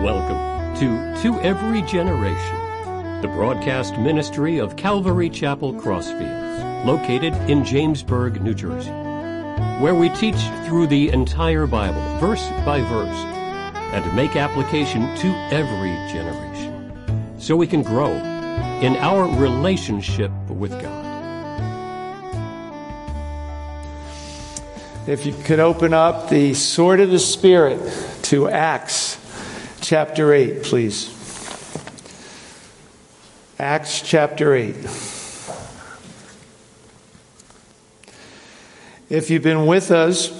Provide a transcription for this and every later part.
Welcome to To Every Generation, the broadcast ministry of Calvary Chapel Crossfields, located in Jamesburg, New Jersey, where we teach through the entire Bible, verse by verse, and make application to every generation, so we can grow in our relationship with God. If you could open up the sword of the Spirit to Acts chapter 8, please. Acts chapter 8. If you've been with us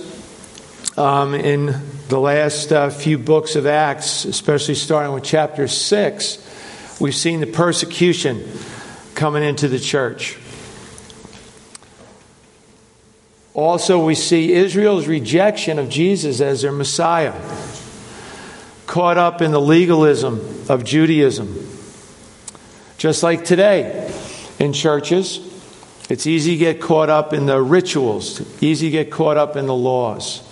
um, in the last uh, few books of Acts, especially starting with chapter 6, we've seen the persecution coming into the church. Also, we see Israel's rejection of Jesus as their Messiah caught up in the legalism of Judaism. Just like today in churches, it's easy to get caught up in the rituals, easy to get caught up in the laws.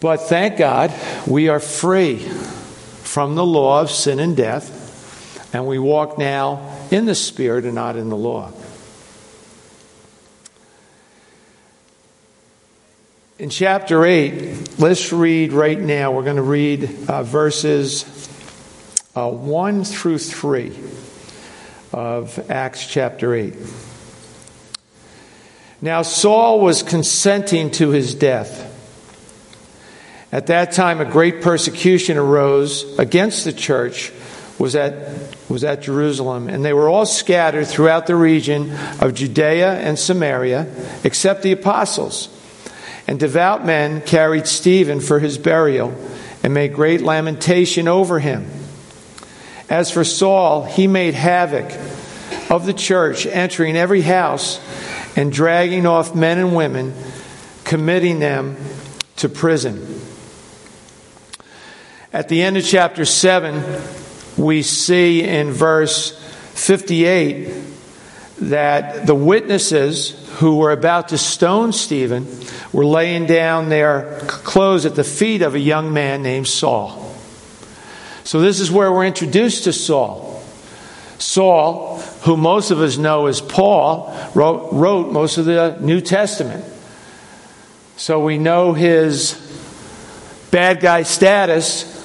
But thank God, we are free from the law of sin and death, and we walk now in the Spirit and not in the law. In chapter 8, let's read right now. We're going to read uh, verses uh, 1 through 3 of Acts chapter 8. Now, Saul was consenting to his death. At that time, a great persecution arose against the church was at, was at Jerusalem, and they were all scattered throughout the region of Judea and Samaria, except the apostles. And devout men carried Stephen for his burial and made great lamentation over him. As for Saul, he made havoc of the church, entering every house and dragging off men and women, committing them to prison. At the end of chapter 7, we see in verse 58 that the witnesses who were about to stone Stephen were laying down their clothes at the feet of a young man named Saul. So, this is where we're introduced to Saul. Saul, who most of us know as Paul, wrote, wrote most of the New Testament. So, we know his bad guy status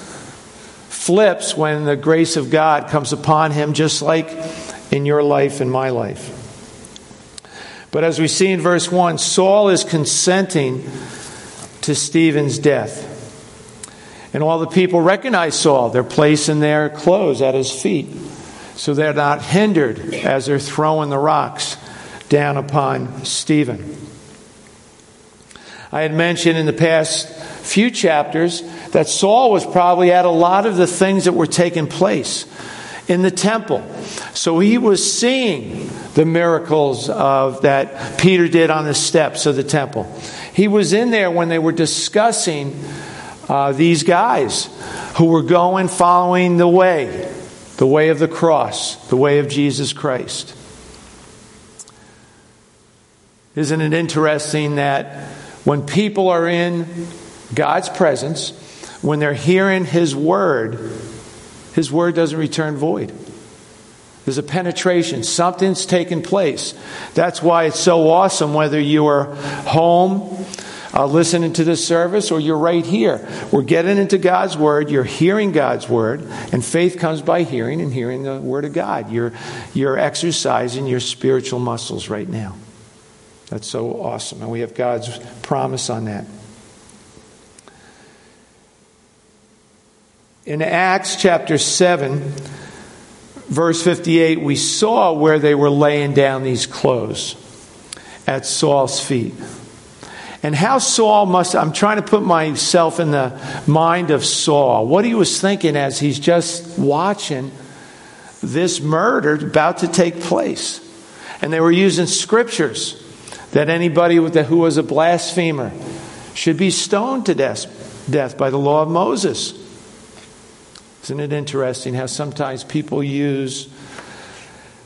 flips when the grace of God comes upon him, just like in your life and my life. But as we see in verse 1, Saul is consenting to Stephen's death. And all the people recognize Saul. They're placing their clothes at his feet so they're not hindered as they're throwing the rocks down upon Stephen. I had mentioned in the past few chapters that Saul was probably at a lot of the things that were taking place in the temple. So he was seeing the miracles of that Peter did on the steps of the temple. He was in there when they were discussing uh, these guys who were going following the way, the way of the cross, the way of Jesus Christ. Isn't it interesting that when people are in God's presence, when they're hearing His word, His word doesn't return void. There's a penetration. Something's taken place. That's why it's so awesome whether you are home uh, listening to this service or you're right here. We're getting into God's Word. You're hearing God's Word. And faith comes by hearing and hearing the Word of God. You're, you're exercising your spiritual muscles right now. That's so awesome. And we have God's promise on that. In Acts chapter 7, verse 58, we saw where they were laying down these clothes at Saul's feet. And how Saul must, I'm trying to put myself in the mind of Saul, what he was thinking as he's just watching this murder about to take place. And they were using scriptures that anybody who was a blasphemer should be stoned to death, death by the law of Moses. Isn't it interesting how sometimes people use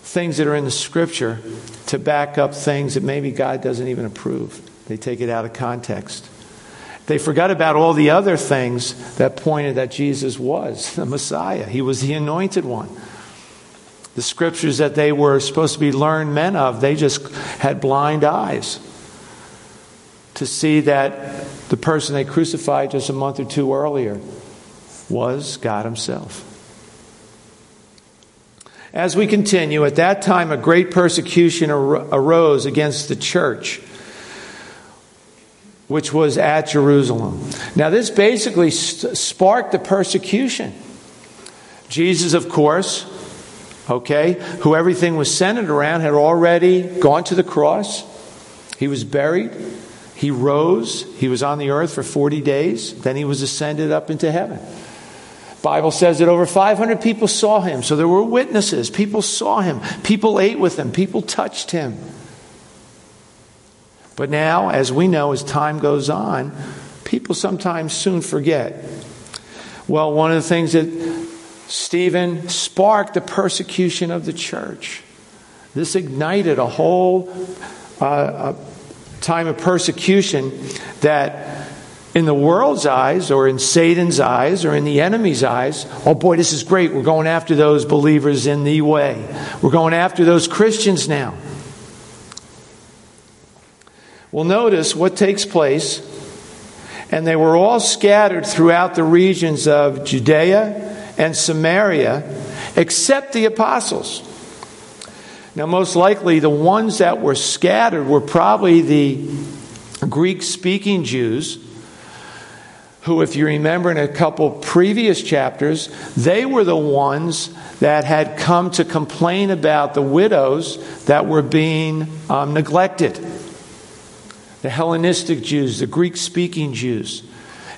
things that are in the scripture to back up things that maybe God doesn't even approve? They take it out of context. They forgot about all the other things that pointed that Jesus was the Messiah. He was the anointed one. The scriptures that they were supposed to be learned men of, they just had blind eyes to see that the person they crucified just a month or two earlier was God Himself. As we continue, at that time a great persecution arose against the church which was at Jerusalem. Now, this basically sparked the persecution. Jesus, of course, okay, who everything was centered around, had already gone to the cross. He was buried. He rose. He was on the earth for 40 days. Then he was ascended up into heaven. Bible says that over 500 people saw him. So there were witnesses. People saw him. People ate with him. People touched him. But now, as we know, as time goes on, people sometimes soon forget. Well, one of the things that Stephen sparked the persecution of the church. This ignited a whole uh, time of persecution that, in the world's eyes, or in Satan's eyes, or in the enemy's eyes, oh boy, this is great. We're going after those believers in the way. We're going after those Christians now. Well, notice what takes place. And they were all scattered throughout the regions of Judea and Samaria, except the apostles. Now, most likely, the ones that were scattered were probably the Greek speaking Jews, who, if you remember in a couple previous chapters, they were the ones that had come to complain about the widows that were being um, neglected the Hellenistic Jews, the Greek speaking Jews.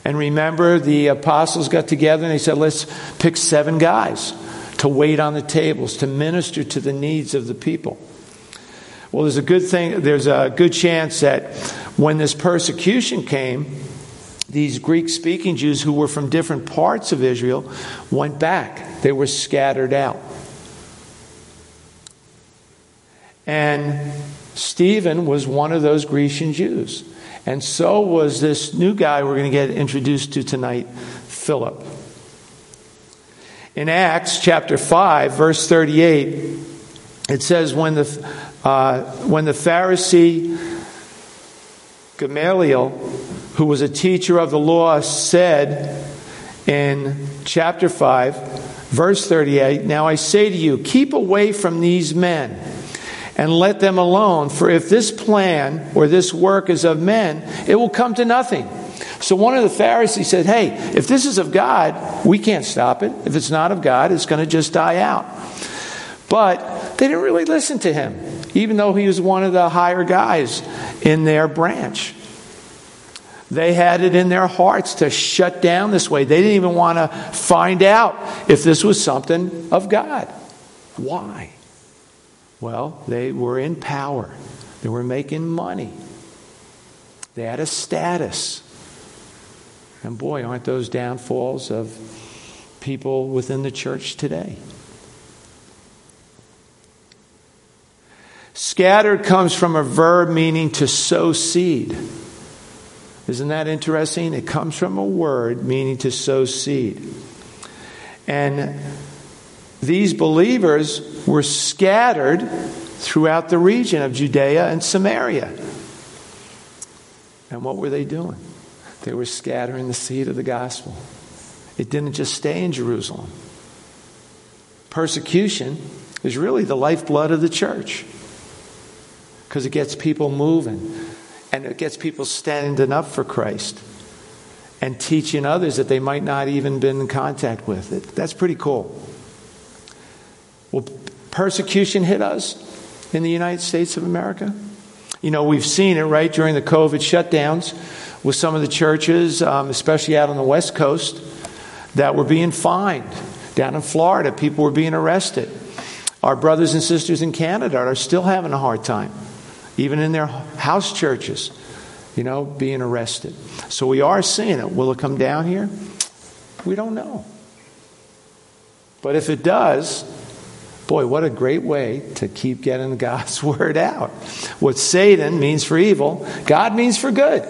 And remember, the apostles got together and they said, let's pick seven guys to wait on the tables, to minister to the needs of the people. Well, there's a good thing, there's a good chance that when this persecution came, these Greek speaking Jews who were from different parts of Israel went back. They were scattered out. And Stephen was one of those Grecian Jews. And so was this new guy we're going to get introduced to tonight, Philip. In Acts chapter 5, verse 38, it says, When the, uh, when the Pharisee Gamaliel, who was a teacher of the law, said in chapter 5, verse 38, Now I say to you, keep away from these men and let them alone. For if this plan or this work is of men, it will come to nothing. So one of the Pharisees said, Hey, if this is of God, we can't stop it. If it's not of God, it's going to just die out. But they didn't really listen to him, even though he was one of the higher guys in their branch. They had it in their hearts to shut down this way. They didn't even want to find out if this was something of God. Why? Well, they were in power, they were making money, they had a status. And boy, aren't those downfalls of people within the church today? Scattered comes from a verb meaning to sow seed. Isn't that interesting? It comes from a word meaning to sow seed. And these believers were scattered throughout the region of Judea and Samaria. And what were they doing? They were scattering the seed of the gospel. It didn't just stay in Jerusalem. Persecution is really the lifeblood of the church because it gets people moving and it gets people standing up for Christ and teaching others that they might not even been in contact with. It, that's pretty cool. Will persecution hit us in the United States of America? You know, we've seen it, right, during the COVID shutdowns with some of the churches, um, especially out on the West Coast, that were being fined. Down in Florida, people were being arrested. Our brothers and sisters in Canada are still having a hard time, even in their house churches, you know, being arrested. So we are seeing it. Will it come down here? We don't know. But if it does, Boy, what a great way to keep getting God's word out. What Satan means for evil, God means for good.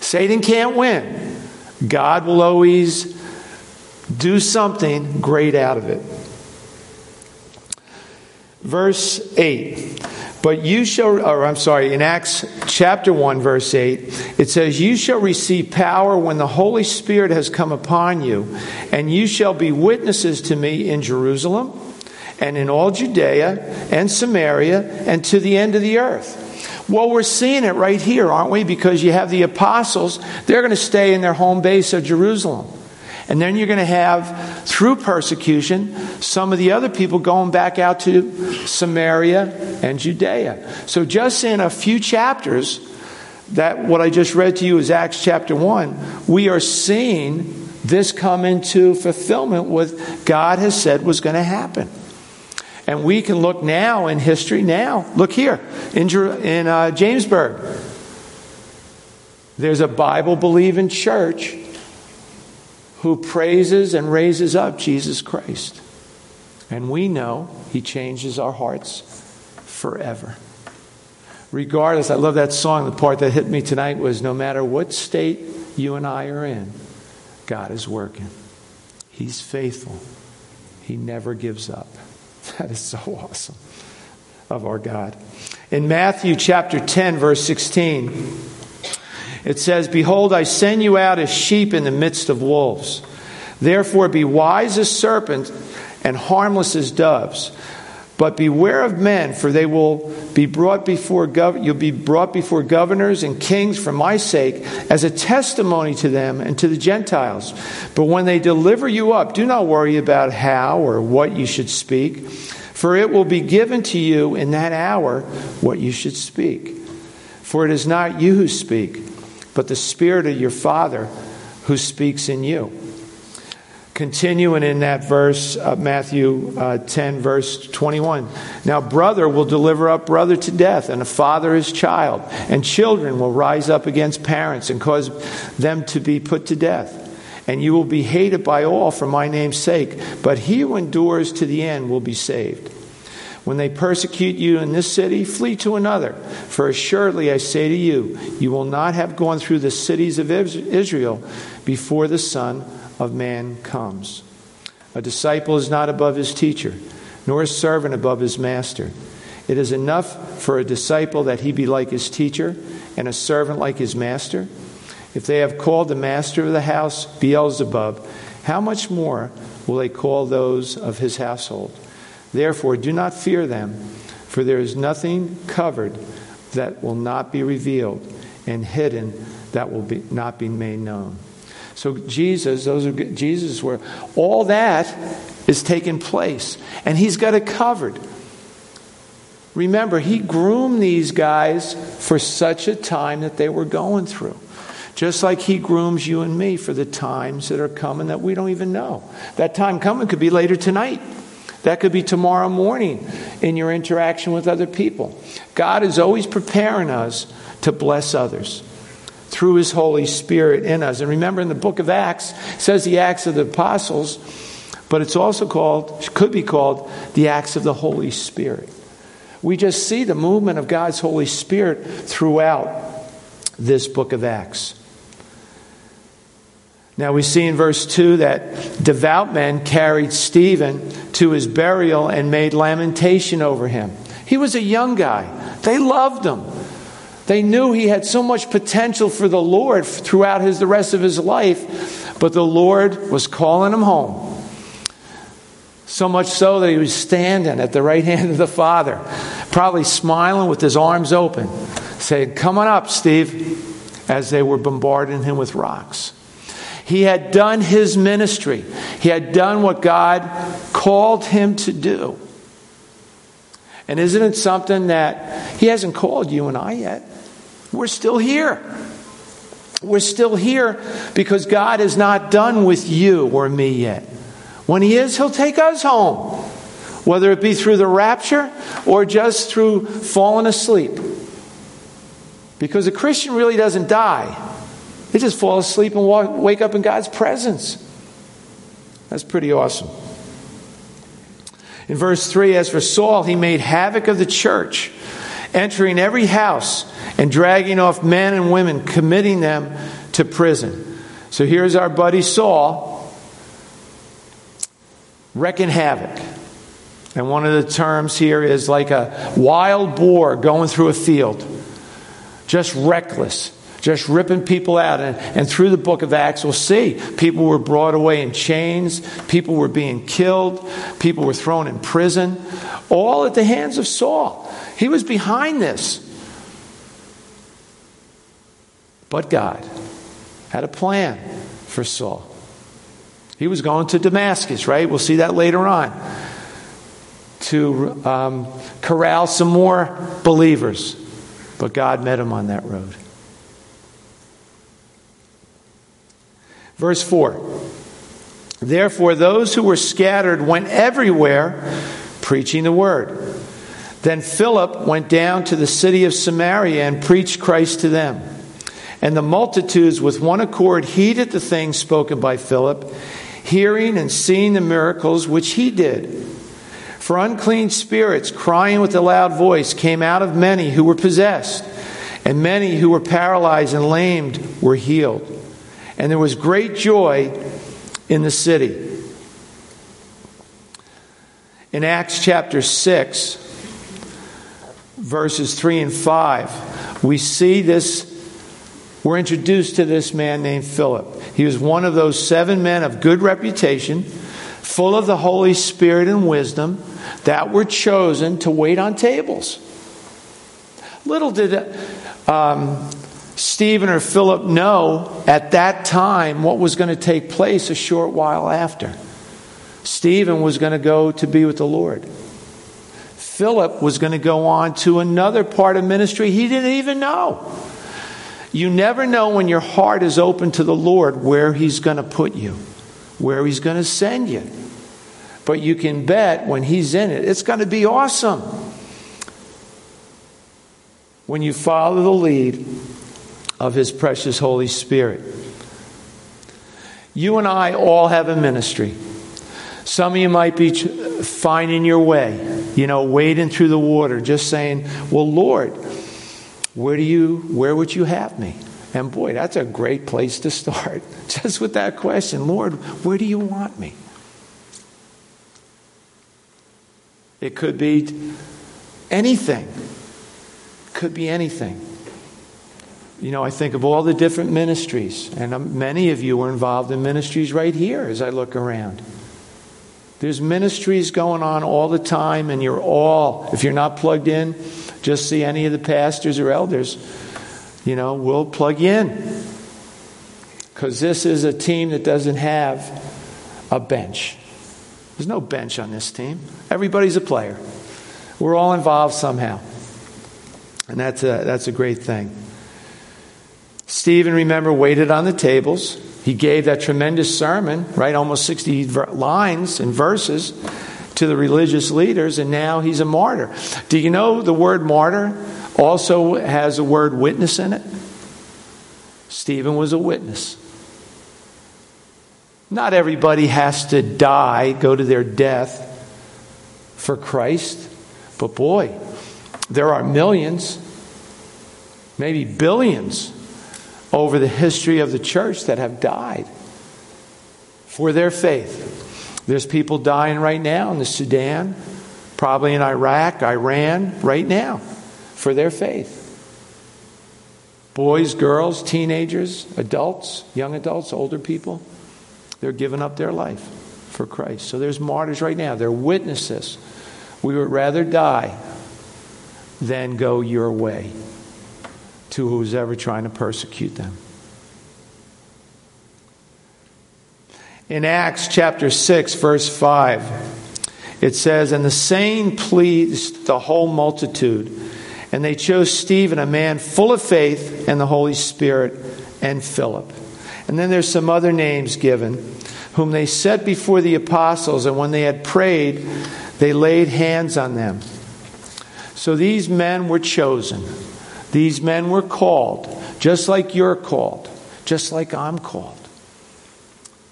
Satan can't win. God will always do something great out of it. Verse 8. But you shall, or I'm sorry, in Acts chapter 1, verse 8, it says, You shall receive power when the Holy Spirit has come upon you, and you shall be witnesses to me in Jerusalem and in all Judea and Samaria and to the end of the earth. Well, we're seeing it right here, aren't we? Because you have the apostles, they're going to stay in their home base of Jerusalem. And then you're going to have, through persecution, some of the other people going back out to Samaria and Judea. So, just in a few chapters, that what I just read to you is Acts chapter 1, we are seeing this come into fulfillment what God has said was going to happen. And we can look now in history now. Look here in, in uh, Jamesburg. There's a Bible believing church who praises and raises up Jesus Christ. And we know he changes our hearts forever. Regardless, I love that song. The part that hit me tonight was no matter what state you and I are in, God is working. He's faithful, He never gives up. That is so awesome of our God. In Matthew chapter 10, verse 16, it says, Behold, I send you out as sheep in the midst of wolves. Therefore, be wise as serpents and harmless as doves. But beware of men, for they will be brought before gov- you'll be brought before governors and kings for my sake, as a testimony to them and to the Gentiles. But when they deliver you up, do not worry about how or what you should speak, for it will be given to you in that hour what you should speak. For it is not you who speak but the Spirit of your Father who speaks in you. Continuing in that verse, Matthew uh, 10, verse 21. Now, brother will deliver up brother to death, and a father his child, and children will rise up against parents and cause them to be put to death. And you will be hated by all for my name's sake, but he who endures to the end will be saved. When they persecute you in this city, flee to another. For assuredly I say to you, you will not have gone through the cities of Israel before the Son of Man comes. A disciple is not above his teacher, nor a servant above his master. It is enough for a disciple that he be like his teacher, and a servant like his master. If they have called the master of the house Beelzebub, how much more will they call those of his household? Therefore, do not fear them, for there is nothing covered that will not be revealed, and hidden that will be, not be made known. So Jesus, those are Jesus where all that is taking place, and he's got it covered. Remember, he groomed these guys for such a time that they were going through. Just like he grooms you and me for the times that are coming that we don't even know. That time coming could be later tonight. That could be tomorrow morning in your interaction with other people. God is always preparing us to bless others through his Holy Spirit in us. And remember in the book of Acts, it says the Acts of the Apostles, but it's also called, could be called, the Acts of the Holy Spirit. We just see the movement of God's Holy Spirit throughout this book of Acts. Now we see in verse 2 that devout men carried Stephen to his burial and made lamentation over him. He was a young guy. They loved him. They knew he had so much potential for the Lord throughout his, the rest of his life, but the Lord was calling him home. So much so that he was standing at the right hand of the Father, probably smiling with his arms open, saying, Come on up, Steve, as they were bombarding him with rocks. He had done his ministry, he had done what God called him to do. And isn't it something that he hasn't called you and I yet? We're still here. We're still here because God is not done with you or me yet. When He is, He'll take us home, whether it be through the rapture or just through falling asleep. Because a Christian really doesn't die, they just fall asleep and walk, wake up in God's presence. That's pretty awesome. In verse 3, as for Saul, he made havoc of the church, entering every house and dragging off men and women, committing them to prison. So here's our buddy Saul wrecking havoc. And one of the terms here is like a wild boar going through a field, just reckless, just ripping people out. And, and through the book of Acts, we'll see people were brought away in chains, people were being killed, people were thrown in prison, all at the hands of Saul. He was behind this. But God had a plan for Saul. He was going to Damascus, right? We'll see that later on. To um, corral some more believers. But God met him on that road. Verse 4 Therefore, those who were scattered went everywhere preaching the word. Then Philip went down to the city of Samaria and preached Christ to them. And the multitudes with one accord heeded the things spoken by Philip, hearing and seeing the miracles which he did. For unclean spirits, crying with a loud voice, came out of many who were possessed, and many who were paralyzed and lamed were healed. And there was great joy in the city. In Acts chapter 6, verses 3 and 5, we see this we're introduced to this man named Philip. He was one of those seven men of good reputation, full of the Holy Spirit and wisdom, that were chosen to wait on tables. Little did um, Stephen or Philip know at that time what was going to take place a short while after. Stephen was going to go to be with the Lord. Philip was going to go on to another part of ministry he didn't even know. You never know when your heart is open to the Lord where He's going to put you, where He's going to send you. But you can bet when He's in it, it's going to be awesome. When you follow the lead of His precious Holy Spirit. You and I all have a ministry. Some of you might be finding your way, you know, wading through the water, just saying, Well, Lord, where do you where would you have me? And boy, that's a great place to start. Just with that question, Lord, where do you want me? It could be anything. Could be anything. You know, I think of all the different ministries, and um, many of you are involved in ministries right here as I look around. There's ministries going on all the time, and you're all, if you're not plugged in, just see any of the pastors or elders, you know, we'll plug you in. Because this is a team that doesn't have a bench. There's no bench on this team. Everybody's a player. We're all involved somehow. And that's a, that's a great thing. Stephen, remember, waited on the tables. He gave that tremendous sermon, right? Almost 60 lines and verses to the religious leaders, and now he's a martyr. Do you know the word martyr also has a word witness in it? Stephen was a witness. Not everybody has to die, go to their death for Christ, but boy, there are millions, maybe billions over the history of the church that have died for their faith. There's people dying right now in the Sudan, probably in Iraq, Iran, right now for their faith. Boys, girls, teenagers, adults, young adults, older people, they're giving up their life for Christ. So there's martyrs right now. They're witnesses. We would rather die than go your way to who's ever trying to persecute them. In Acts chapter 6, verse 5, it says, And the saying pleased the whole multitude. And they chose Stephen, a man full of faith and the Holy Spirit, and Philip. And then there's some other names given, whom they set before the apostles, and when they had prayed, they laid hands on them. So these men were chosen. These men were called, just like you're called, just like I'm called.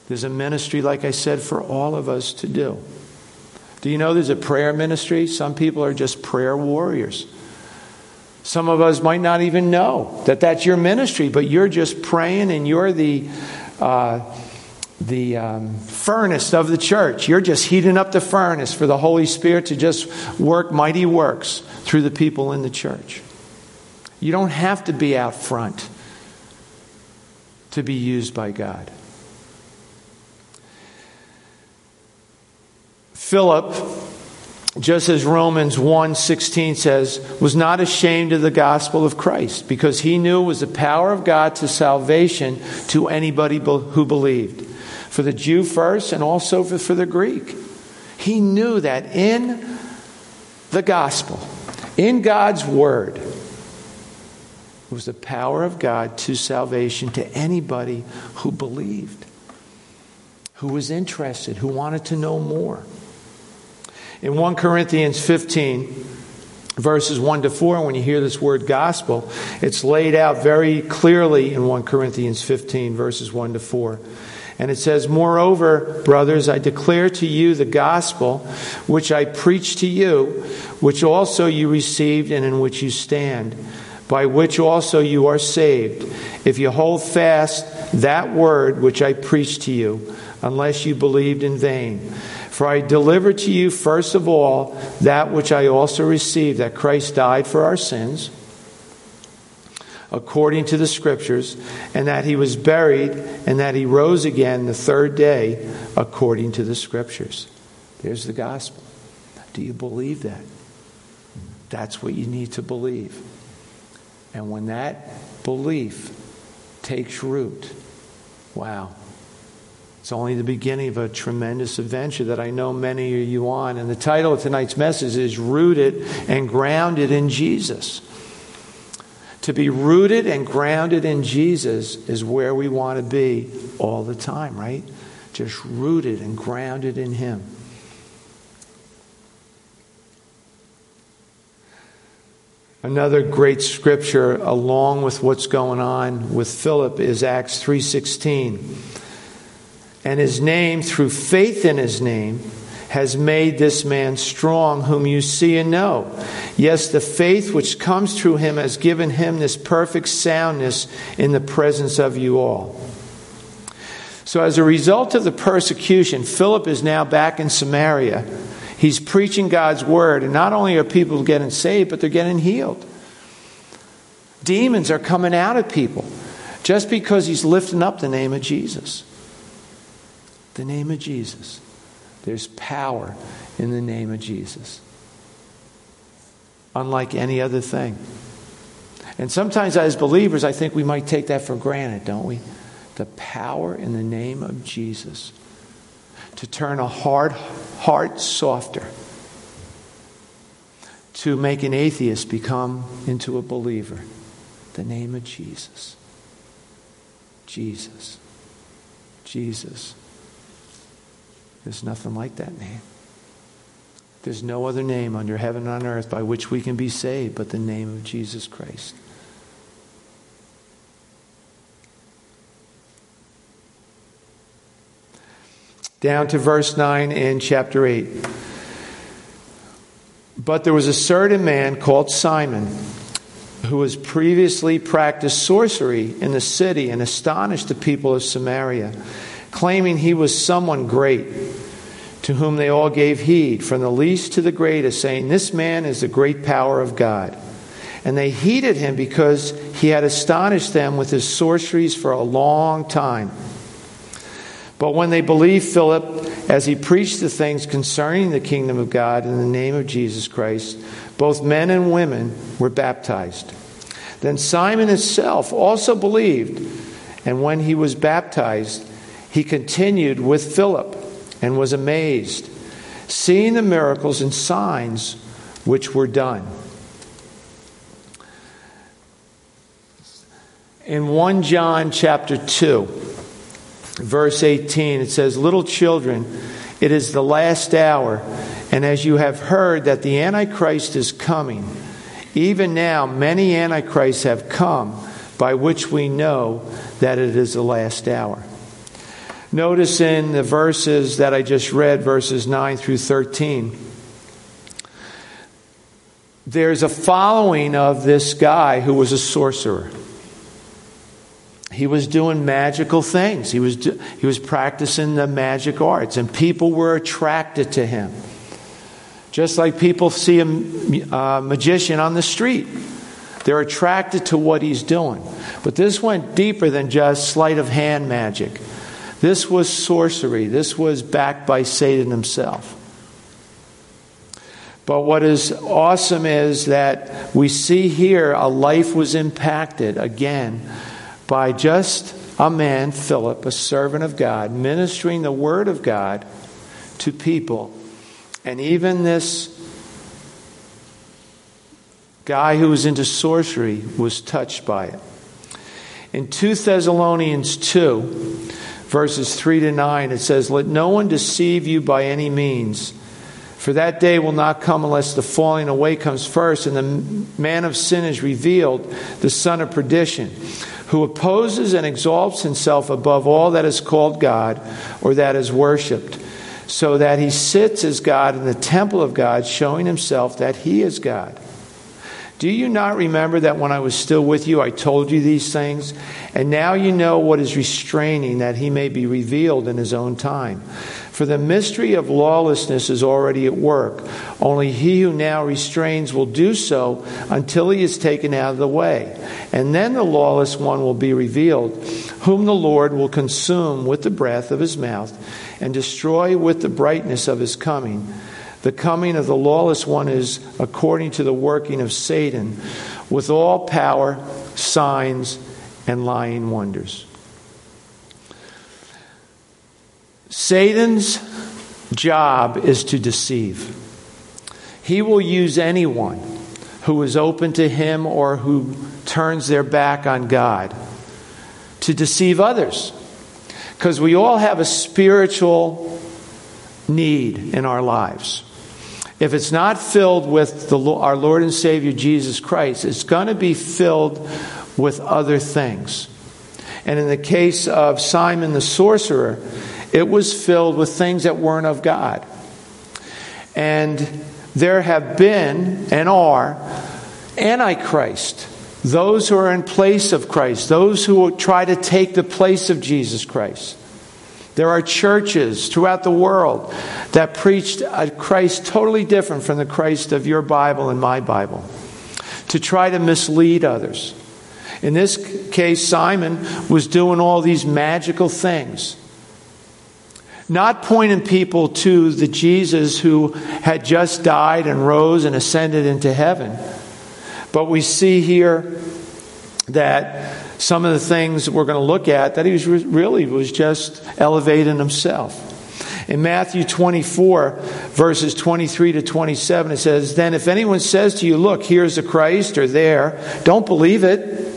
There's a ministry, like I said, for all of us to do. Do you know there's a prayer ministry? Some people are just prayer warriors. Some of us might not even know that that's your ministry, but you're just praying and you're the, uh, the um, furnace of the church. You're just heating up the furnace for the Holy Spirit to just work mighty works through the people in the church. You don't have to be out front to be used by God. Philip, just as Romans 1:16 says, was not ashamed of the gospel of Christ because he knew it was the power of God to salvation to anybody who believed. For the Jew first and also for the Greek. He knew that in the gospel, in God's word, was the power of God to salvation to anybody who believed, who was interested, who wanted to know more. In 1 Corinthians 15, verses 1 to 4, when you hear this word gospel, it's laid out very clearly in 1 Corinthians 15, verses 1 to 4. And it says, Moreover, brothers, I declare to you the gospel which I preached to you, which also you received and in which you stand by which also you are saved, if you hold fast that word which I preached to you, unless you believed in vain. For I delivered to you first of all that which I also received, that Christ died for our sins, according to the Scriptures, and that he was buried, and that he rose again the third day, according to the Scriptures. There's the gospel. Do you believe that? That's what you need to believe. And when that belief takes root, wow, it's only the beginning of a tremendous adventure that I know many of you on. And the title of tonight's message is Rooted and Grounded in Jesus. To be rooted and grounded in Jesus is where we want to be all the time, right? Just rooted and grounded in Him. Another great scripture along with what's going on with Philip is Acts 3:16. And his name through faith in his name has made this man strong whom you see and know. Yes, the faith which comes through him has given him this perfect soundness in the presence of you all. So as a result of the persecution, Philip is now back in Samaria He's preaching God's word, and not only are people getting saved, but they're getting healed. Demons are coming out of people just because he's lifting up the name of Jesus. The name of Jesus. There's power in the name of Jesus, unlike any other thing. And sometimes, as believers, I think we might take that for granted, don't we? The power in the name of Jesus to turn a hard heart softer, to make an atheist become into a believer. The name of Jesus. Jesus. Jesus. There's nothing like that name. There's no other name under heaven and on earth by which we can be saved but the name of Jesus Christ. Down to verse 9 in chapter 8. But there was a certain man called Simon who has previously practiced sorcery in the city and astonished the people of Samaria, claiming he was someone great, to whom they all gave heed, from the least to the greatest, saying, This man is the great power of God. And they heeded him because he had astonished them with his sorceries for a long time. But when they believed Philip as he preached the things concerning the kingdom of God in the name of Jesus Christ, both men and women were baptized. Then Simon himself also believed, and when he was baptized, he continued with Philip and was amazed, seeing the miracles and signs which were done. In 1 John chapter 2, verse 18, it says, Little children, it is the last hour, and as you have heard that the Antichrist is coming, even now many Antichrists have come, by which we know that it is the last hour. Notice in the verses that I just read, verses 9 through 13, there's a following of this guy who was a sorcerer. He was doing magical things. He was, he was practicing the magic arts, and people were attracted to him. Just like people see a uh, magician on the street, they're attracted to what he's doing. But this went deeper than just sleight of hand magic. This was sorcery. This was backed by Satan himself. But what is awesome is that we see here a life was impacted again by just a man, Philip, a servant of God, ministering the word of God to people. And even this guy who was into sorcery was touched by it. In 2 Thessalonians 2, verses 3 to 9, it says, Let no one deceive you by any means. For that day will not come unless the falling away comes first, and the man of sin is revealed, the son of perdition who opposes and exalts himself above all that is called God or that is worshiped, so that he sits as God in the temple of God, showing himself that he is God. Do you not remember that when I was still with you, I told you these things? And now you know what is restraining, that he may be revealed in his own time. For the mystery of lawlessness is already at work. Only he who now restrains will do so until he is taken out of the way. And then the lawless one will be revealed, whom the Lord will consume with the breath of his mouth and destroy with the brightness of his coming. The coming of the lawless one is according to the working of Satan with all power, signs, and lying wonders. Satan's job is to deceive. He will use anyone who is open to him or who turns their back on God to deceive others. Because we all have a spiritual need in our lives. If it's not filled with the, our Lord and Savior Jesus Christ, it's going to be filled with other things. And in the case of Simon the sorcerer, it was filled with things that weren't of God. And there have been and are antichrist, those who are in place of Christ, those who try to take the place of Jesus Christ. There are churches throughout the world that preached a Christ totally different from the Christ of your Bible and my Bible to try to mislead others. In this case, Simon was doing all these magical things not pointing people to the Jesus who had just died and rose and ascended into heaven. But we see here that some of the things we're going to look at that he was really was just elevating himself. In Matthew 24, verses 23 to 27, it says, Then if anyone says to you, Look, here's the Christ, or there, don't believe it.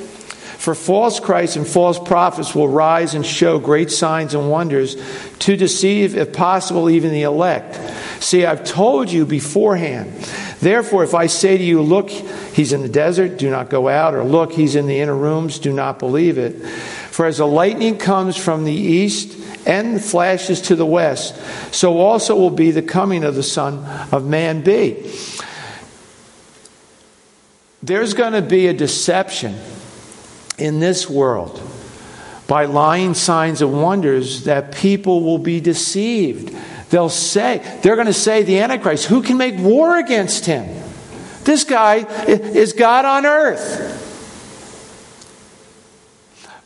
For false Christs and false prophets will rise and show great signs and wonders to deceive, if possible, even the elect. See, I've told you beforehand. Therefore, if I say to you, Look, he's in the desert, do not go out, or Look, he's in the inner rooms, do not believe it. For as the lightning comes from the east and flashes to the west, so also will be the coming of the Son of Man be. There's going to be a deception in this world by lying signs and wonders that people will be deceived. They'll say, they're going to say, the Antichrist, who can make war against him? This guy is God on earth.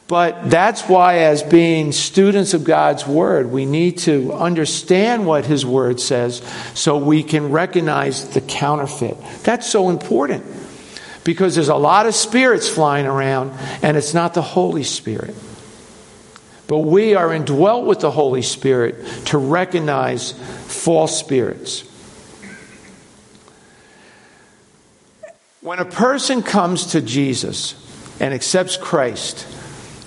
But that's why, as being students of God's Word, we need to understand what His Word says so we can recognize the counterfeit. That's so important because there's a lot of spirits flying around and it's not the Holy Spirit. But we are indwelt with the Holy Spirit to recognize false spirits. When a person comes to Jesus and accepts Christ,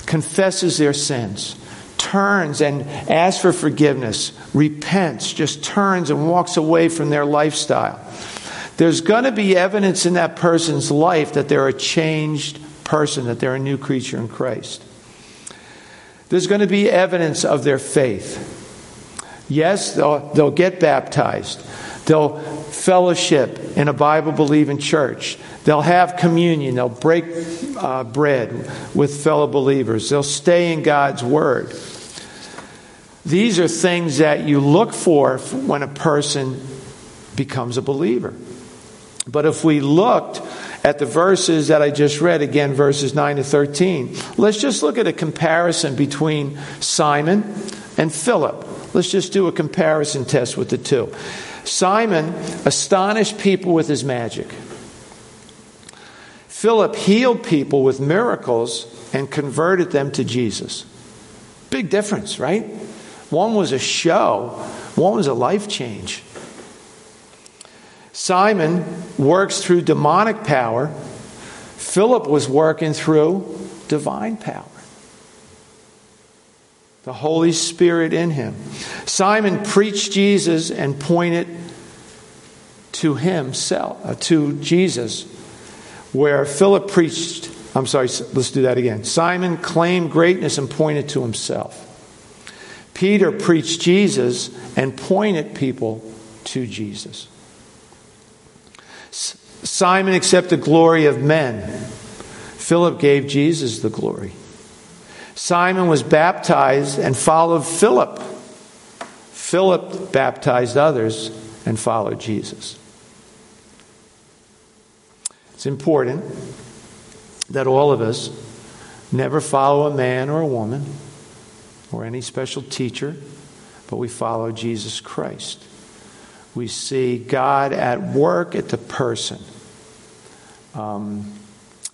confesses their sins, turns and asks for forgiveness, repents, just turns and walks away from their lifestyle, there's going to be evidence in that person's life that they're a changed person, that they're a new creature in Christ. There's going to be evidence of their faith. Yes, they'll, they'll get baptized. They'll fellowship in a Bible believing church. They'll have communion. They'll break uh, bread with fellow believers. They'll stay in God's Word. These are things that you look for when a person becomes a believer. But if we looked at the verses that I just read, again, verses 9 to 13, let's just look at a comparison between Simon and Philip. Let's just do a comparison test with the two. Simon astonished people with his magic. Philip healed people with miracles and converted them to Jesus. Big difference, right? One was a show, one was a life change. Simon works through demonic power, Philip was working through divine power. The Holy Spirit in him. Simon preached Jesus and pointed to himself, uh, to Jesus, where Philip preached. I'm sorry, let's do that again. Simon claimed greatness and pointed to himself. Peter preached Jesus and pointed people to Jesus. Simon accepted glory of men. Philip gave Jesus the glory. Simon was baptized and followed Philip. Philip baptized others and followed Jesus. It's important that all of us never follow a man or a woman or any special teacher, but we follow Jesus Christ we see God at work at the person. Um,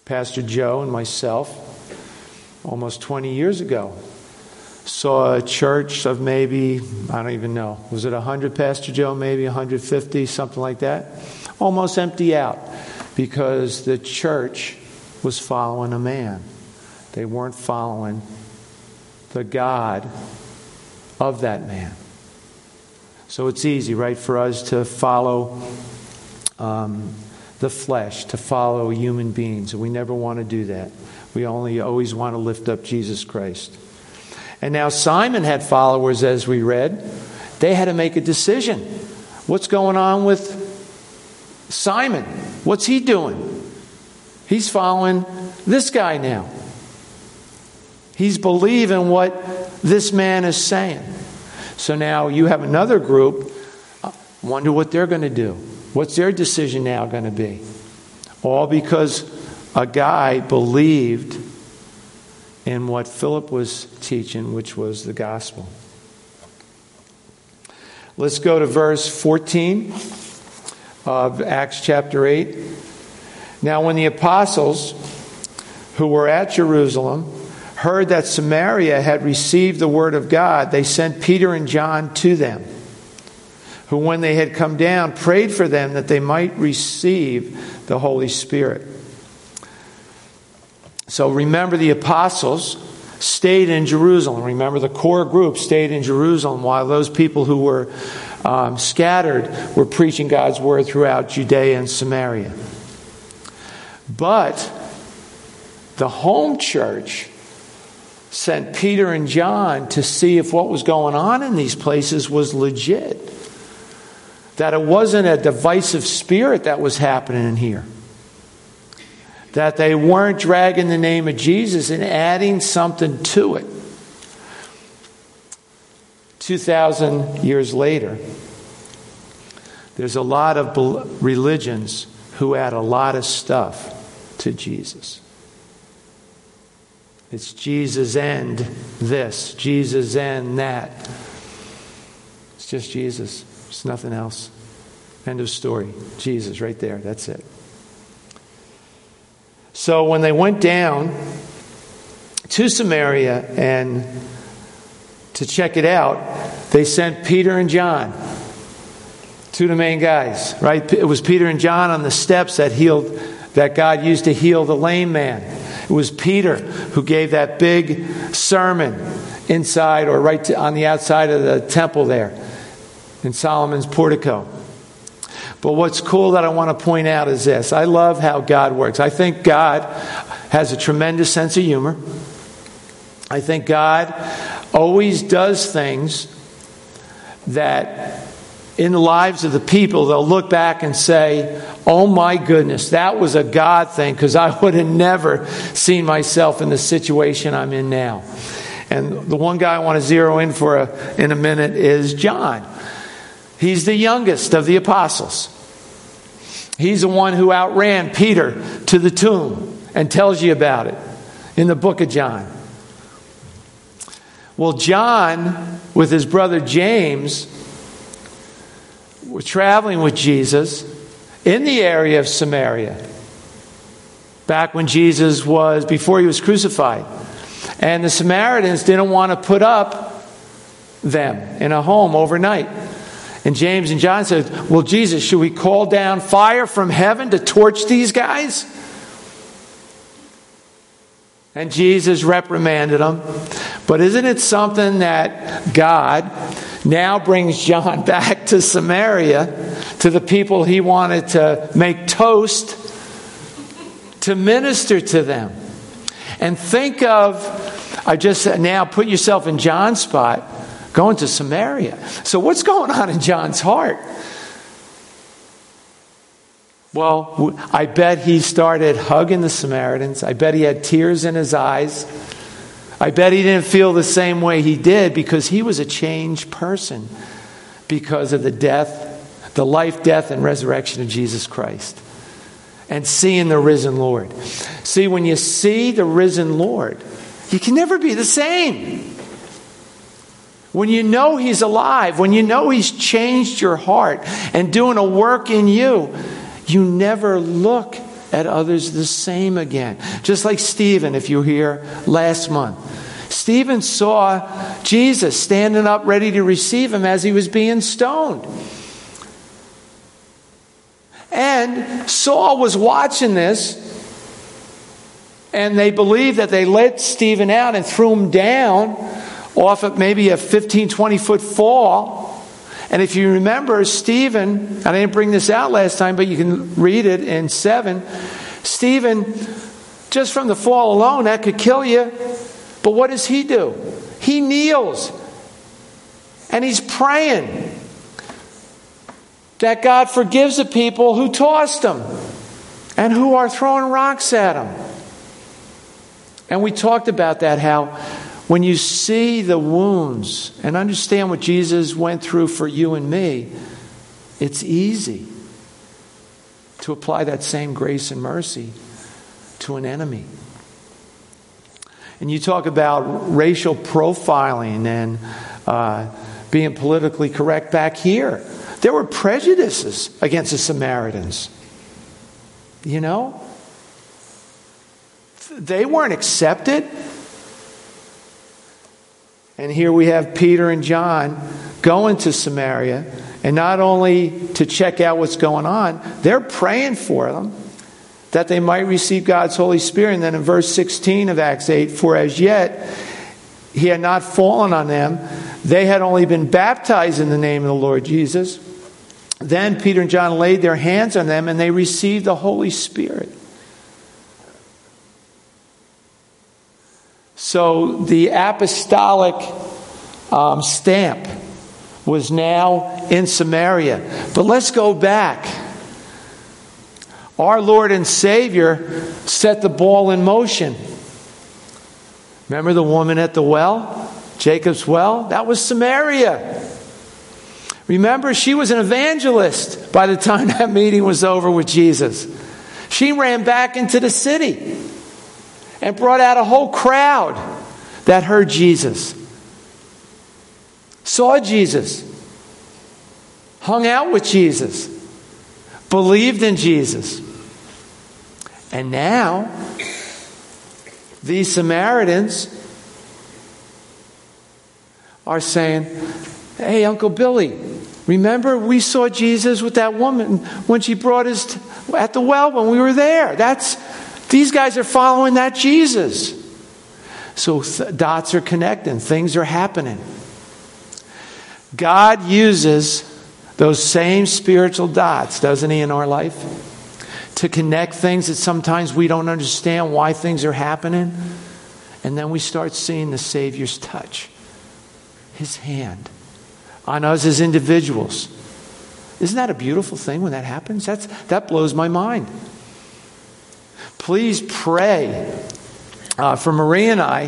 Pastor Joe and myself, almost 20 years ago, saw a church of maybe, I don't even know, was it 100, Pastor Joe, maybe 150, something like that? Almost empty out because the church was following a man. They weren't following the God of that man. So it's easy, right, for us to follow um, the flesh, to follow human beings. We never want to do that. We only always want to lift up Jesus Christ. And now Simon had followers, as we read. They had to make a decision. What's going on with Simon? What's he doing? He's following this guy now. He's believing what this man is saying. So now you have another group. Uh, wonder what they're going to do. What's their decision now going to be? All because a guy believed in what Philip was teaching, which was the gospel. Let's go to verse 14 of Acts chapter 8. Now, when the apostles who were at Jerusalem heard that Samaria had received the word of God, they sent Peter and John to them, who, when they had come down, prayed for them that they might receive the Holy Spirit. So remember, the apostles stayed in Jerusalem. Remember, the core group stayed in Jerusalem while those people who were um, scattered were preaching God's word throughout Judea and Samaria. But the home church sent Peter and John to see if what was going on in these places was legit. That it wasn't a divisive spirit that was happening in here. That they weren't dragging the name of Jesus and adding something to it. 2,000 years later, there's a lot of religions who add a lot of stuff to Jesus. It's Jesus and this, Jesus and that. It's just Jesus. It's nothing else. End of story. Jesus, right there. That's it. So when they went down to Samaria and to check it out, they sent Peter and John, two of the main guys, right? It was Peter and John on the steps that healed, that God used to heal the lame man. It was Peter who gave that big sermon inside or right to, on the outside of the temple there in Solomon's portico. But what's cool that I want to point out is this I love how God works. I think God has a tremendous sense of humor. I think God always does things that in the lives of the people, they'll look back and say, Oh my goodness, that was a God thing because I would have never seen myself in the situation I'm in now. And the one guy I want to zero in for a, in a minute is John. He's the youngest of the apostles. He's the one who outran Peter to the tomb and tells you about it in the book of John. Well, John, with his brother James, were traveling with Jesus in the area of Samaria back when Jesus was, before he was crucified. And the Samaritans didn't want to put up them in a home overnight. And James and John said, Well, Jesus, should we call down fire from heaven to torch these guys? And Jesus reprimanded them. But isn't it something that God now brings John back to Samaria to the people he wanted to make toast to minister to them? And think of, I just now put yourself in John's spot, going to Samaria. So, what's going on in John's heart? Well, I bet he started hugging the Samaritans. I bet he had tears in his eyes. I bet he didn't feel the same way he did because he was a changed person because of the death, the life, death, and resurrection of Jesus Christ and seeing the risen Lord. See, when you see the risen Lord, you can never be the same. When you know He's alive, when you know He's changed your heart and doing a work in you, you never look at others the same again. Just like Stephen, if you here last month. Stephen saw Jesus standing up ready to receive him as he was being stoned. And Saul was watching this, and they believed that they let Stephen out and threw him down off of maybe a 15, 20 foot fall. And if you remember, Stephen, I didn't bring this out last time, but you can read it in 7. Stephen, just from the fall alone, that could kill you. But what does he do? He kneels and he's praying that God forgives the people who tossed him and who are throwing rocks at him. And we talked about that how when you see the wounds and understand what Jesus went through for you and me, it's easy to apply that same grace and mercy to an enemy. And you talk about racial profiling and uh, being politically correct back here. There were prejudices against the Samaritans. You know? They weren't accepted. And here we have Peter and John going to Samaria, and not only to check out what's going on, they're praying for them that they might receive God's Holy Spirit. And then in verse 16 of Acts 8, for as yet he had not fallen on them, they had only been baptized in the name of the Lord Jesus. Then Peter and John laid their hands on them and they received the Holy Spirit. So the apostolic um, stamp was now in Samaria. But let's go back. Our Lord and Savior set the ball in motion. Remember the woman at the well? Jacob's well? That was Samaria. Remember, she was an evangelist by the time that meeting was over with Jesus. She ran back into the city and brought out a whole crowd that heard Jesus, saw Jesus, hung out with Jesus, believed in Jesus. And now, these Samaritans are saying, Hey, Uncle Billy, remember we saw Jesus with that woman when she brought us at the well when we were there. That's these guys are following that Jesus. So th- dots are connecting, things are happening. God uses those same spiritual dots, doesn't He, in our life? To connect things that sometimes we don't understand why things are happening. And then we start seeing the Savior's touch, His hand on us as individuals. Isn't that a beautiful thing when that happens? That's, that blows my mind. Please pray uh, for Marie and I.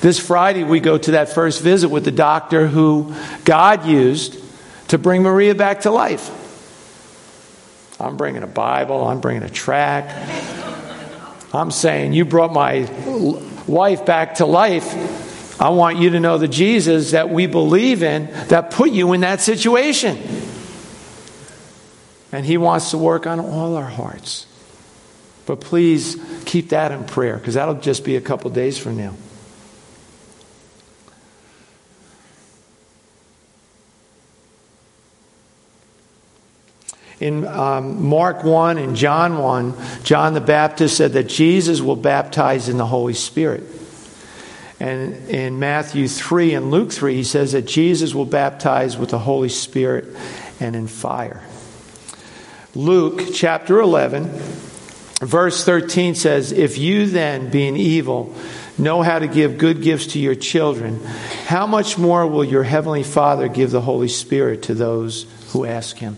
This Friday, we go to that first visit with the doctor who God used to bring Maria back to life. I'm bringing a Bible, I'm bringing a track. I'm saying, You brought my wife back to life. I want you to know the Jesus that we believe in that put you in that situation. And He wants to work on all our hearts. But please keep that in prayer because that'll just be a couple days from now. In um, Mark 1 and John 1, John the Baptist said that Jesus will baptize in the Holy Spirit. And in Matthew 3 and Luke 3, he says that Jesus will baptize with the Holy Spirit and in fire. Luke chapter 11, verse 13 says, If you then, being evil, know how to give good gifts to your children, how much more will your heavenly Father give the Holy Spirit to those who ask him?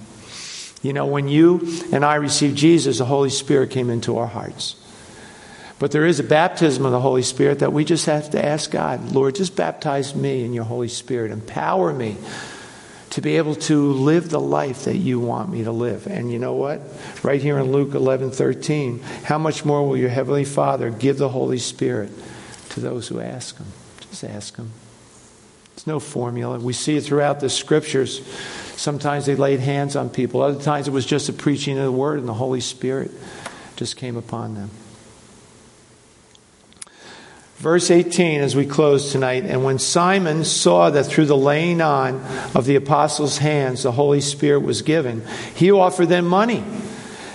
You know, when you and I received Jesus, the Holy Spirit came into our hearts. But there is a baptism of the Holy Spirit that we just have to ask God, Lord, just baptize me in your Holy Spirit. Empower me to be able to live the life that you want me to live. And you know what? Right here in Luke 11 13, how much more will your Heavenly Father give the Holy Spirit to those who ask Him? Just ask Him. There's no formula. We see it throughout the scriptures. Sometimes they laid hands on people, other times it was just a preaching of the word, and the Holy Spirit just came upon them. Verse 18, as we close tonight, and when Simon saw that through the laying on of the apostles' hands the Holy Spirit was given, he offered them money,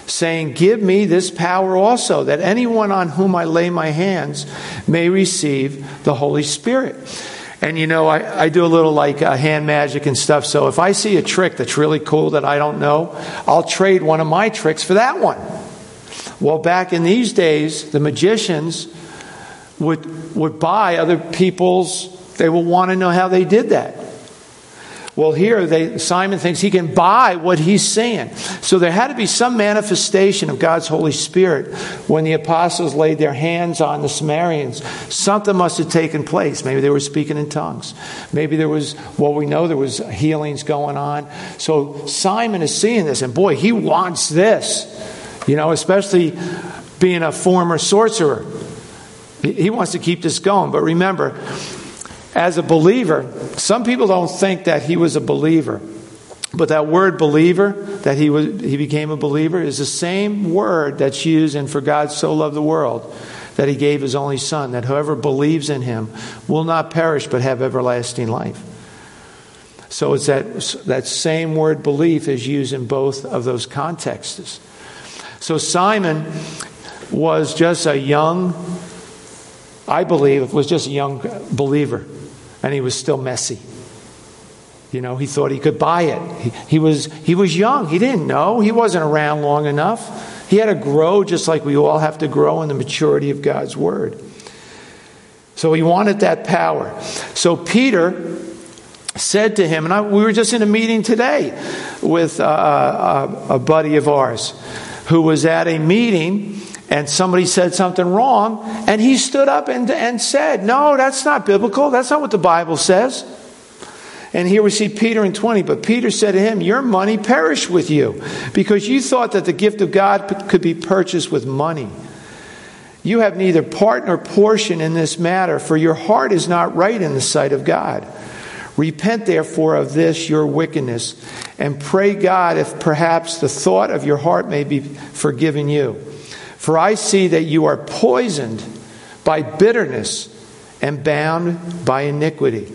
saying, Give me this power also, that anyone on whom I lay my hands may receive the Holy Spirit. And you know, I, I do a little like uh, hand magic and stuff. So if I see a trick that's really cool that I don't know, I'll trade one of my tricks for that one. Well, back in these days, the magicians would, would buy other people's, they will want to know how they did that. Well, here they, Simon thinks he can buy what he's saying. So there had to be some manifestation of God's Holy Spirit when the apostles laid their hands on the Samaritans. Something must have taken place. Maybe they were speaking in tongues. Maybe there was, well, we know there was healings going on. So Simon is seeing this, and boy, he wants this. You know, especially being a former sorcerer. He wants to keep this going. But remember, as a believer, some people don't think that he was a believer. But that word believer, that he, was, he became a believer, is the same word that's used in For God so loved the world that he gave his only son, that whoever believes in him will not perish but have everlasting life. So it's that, that same word belief is used in both of those contexts. So Simon was just a young I believe, it was just a young believer, and he was still messy. You know, he thought he could buy it. He, he, was, he was young. He didn't know. He wasn't around long enough. He had to grow just like we all have to grow in the maturity of God's Word. So he wanted that power. So Peter said to him, and I, we were just in a meeting today with uh, a, a buddy of ours who was at a meeting and somebody said something wrong, and he stood up and, and said, No, that's not biblical. That's not what the Bible says. And here we see Peter in 20. But Peter said to him, Your money perished with you, because you thought that the gift of God could be purchased with money. You have neither part nor portion in this matter, for your heart is not right in the sight of God. Repent therefore of this your wickedness, and pray God if perhaps the thought of your heart may be forgiven you. For I see that you are poisoned by bitterness and bound by iniquity.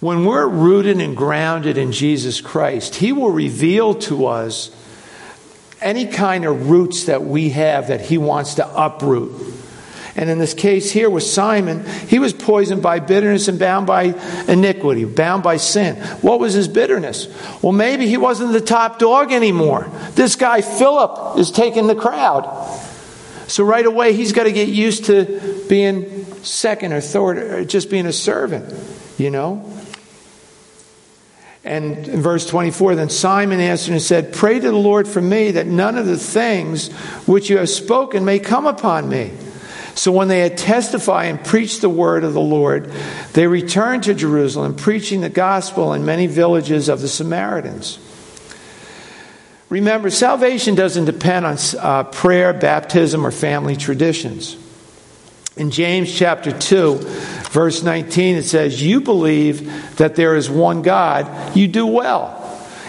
When we're rooted and grounded in Jesus Christ, He will reveal to us any kind of roots that we have that He wants to uproot. And in this case here with Simon, he was poisoned by bitterness and bound by iniquity, bound by sin. What was his bitterness? Well, maybe he wasn't the top dog anymore. This guy, Philip, is taking the crowd. So right away, he's got to get used to being second or third, or just being a servant, you know? And in verse 24, then Simon answered and said, Pray to the Lord for me that none of the things which you have spoken may come upon me. So when they had testified and preached the word of the Lord, they returned to Jerusalem, preaching the gospel in many villages of the Samaritans. Remember, salvation doesn't depend on uh, prayer, baptism, or family traditions. In James chapter 2, verse 19, it says, You believe that there is one God, you do well.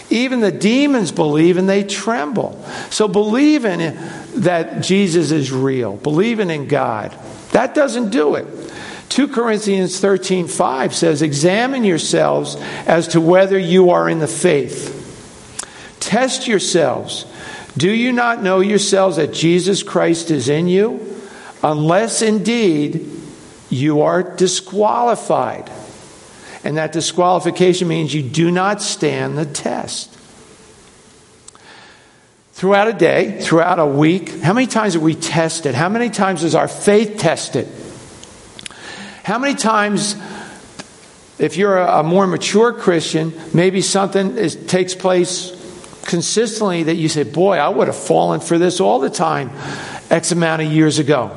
Even the demons believe and they tremble. So believe believing that Jesus is real, believing in God, that doesn't do it. 2 Corinthians 13 5 says, Examine yourselves as to whether you are in the faith. Test yourselves. Do you not know yourselves that Jesus Christ is in you? Unless indeed you are disqualified. And that disqualification means you do not stand the test. Throughout a day, throughout a week, how many times are we tested? How many times is our faith tested? How many times, if you're a, more mature Christian, maybe something is, takes place consistently that you say, Boy, I would have fallen for this all the time X amount of years ago.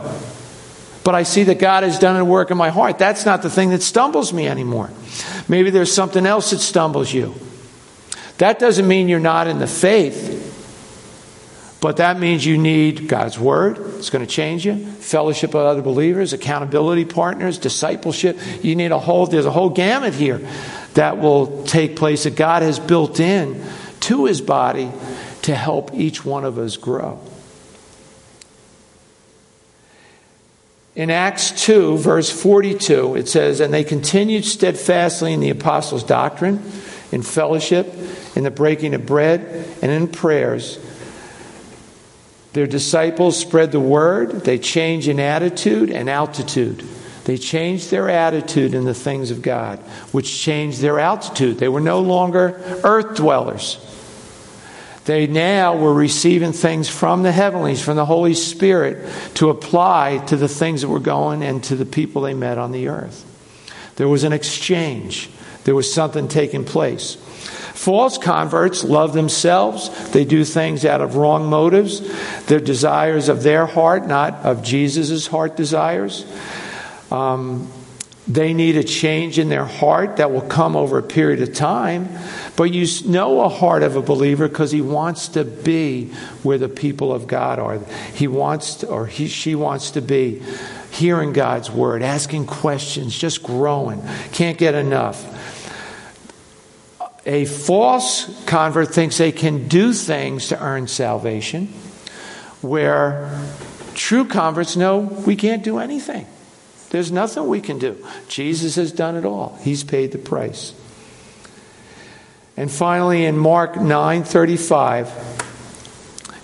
But I see that God has done a work in my heart. That's not the thing that stumbles me anymore. Maybe there's something else that stumbles you. That doesn't mean you're not in the faith, but that means you need God's Word. It's going to change you. Fellowship with other believers, accountability partners, discipleship. You need a whole, there's a whole gamut here that will take place that God has built in to His body to help each one of us grow. In Acts 2, verse 42, it says, And they continued steadfastly in the apostles' doctrine, in fellowship, in the breaking of bread, and in prayers. Their disciples spread the word, they change in attitude and altitude. They changed their attitude in the things of God, which changed their altitude. They were no longer earth dwellers. They now were receiving things from the heavenlies, from the Holy Spirit, to apply to the things that were going and to the people they met on the earth. There was an exchange, there was something taking place. False converts love themselves. They do things out of wrong motives. Their desires of their heart, not of Jesus' heart desires. Um, they need a change in their heart that will come over a period of time. But you know a heart of a believer because he wants to be where the people of God are. He wants to, or he, she wants to be hearing God's word, asking questions, just growing. Can't get enough. A false convert thinks they can do things to earn salvation, where true converts know we can't do anything. There's nothing we can do. Jesus has done it all. He's paid the price. And finally in Mark 9:35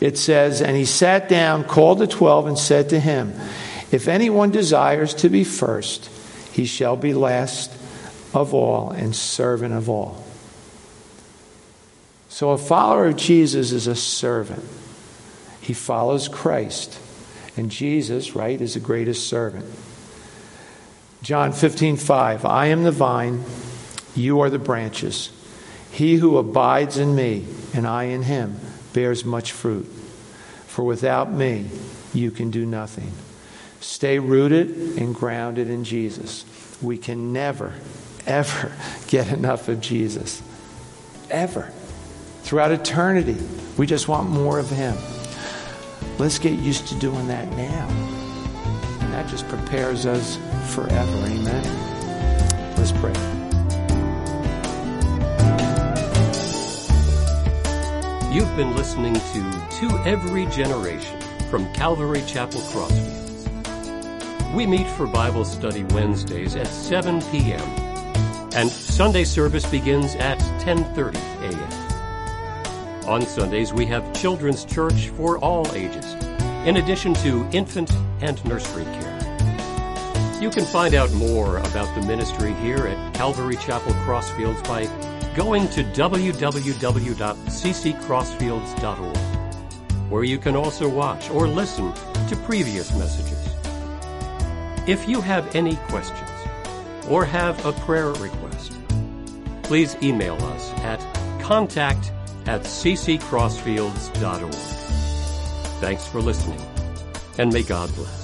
it says and he sat down called the 12 and said to him if anyone desires to be first he shall be last of all and servant of all. So a follower of Jesus is a servant. He follows Christ. And Jesus, right, is the greatest servant. John 15, 5. I am the vine, you are the branches. He who abides in me, and I in him, bears much fruit. For without me, you can do nothing. Stay rooted and grounded in Jesus. We can never, ever get enough of Jesus. Ever. Throughout eternity, we just want more of him. Let's get used to doing that now. And that just prepares us forever. Amen. Let's pray. You've been listening to To Every Generation from Calvary Chapel Crossfields. We meet for Bible study Wednesdays at 7 p.m. and Sunday service begins at 10:30 a.m. On Sundays we have children's church for all ages, in addition to infant and nursery care. You can find out more about the ministry here at Calvary Chapel Crossfields by going to www.cccrossfields.org, where you can also watch or listen to previous messages. If you have any questions or have a prayer request, please email us at contact at cccrossfields.org. Thanks for listening, and may God bless.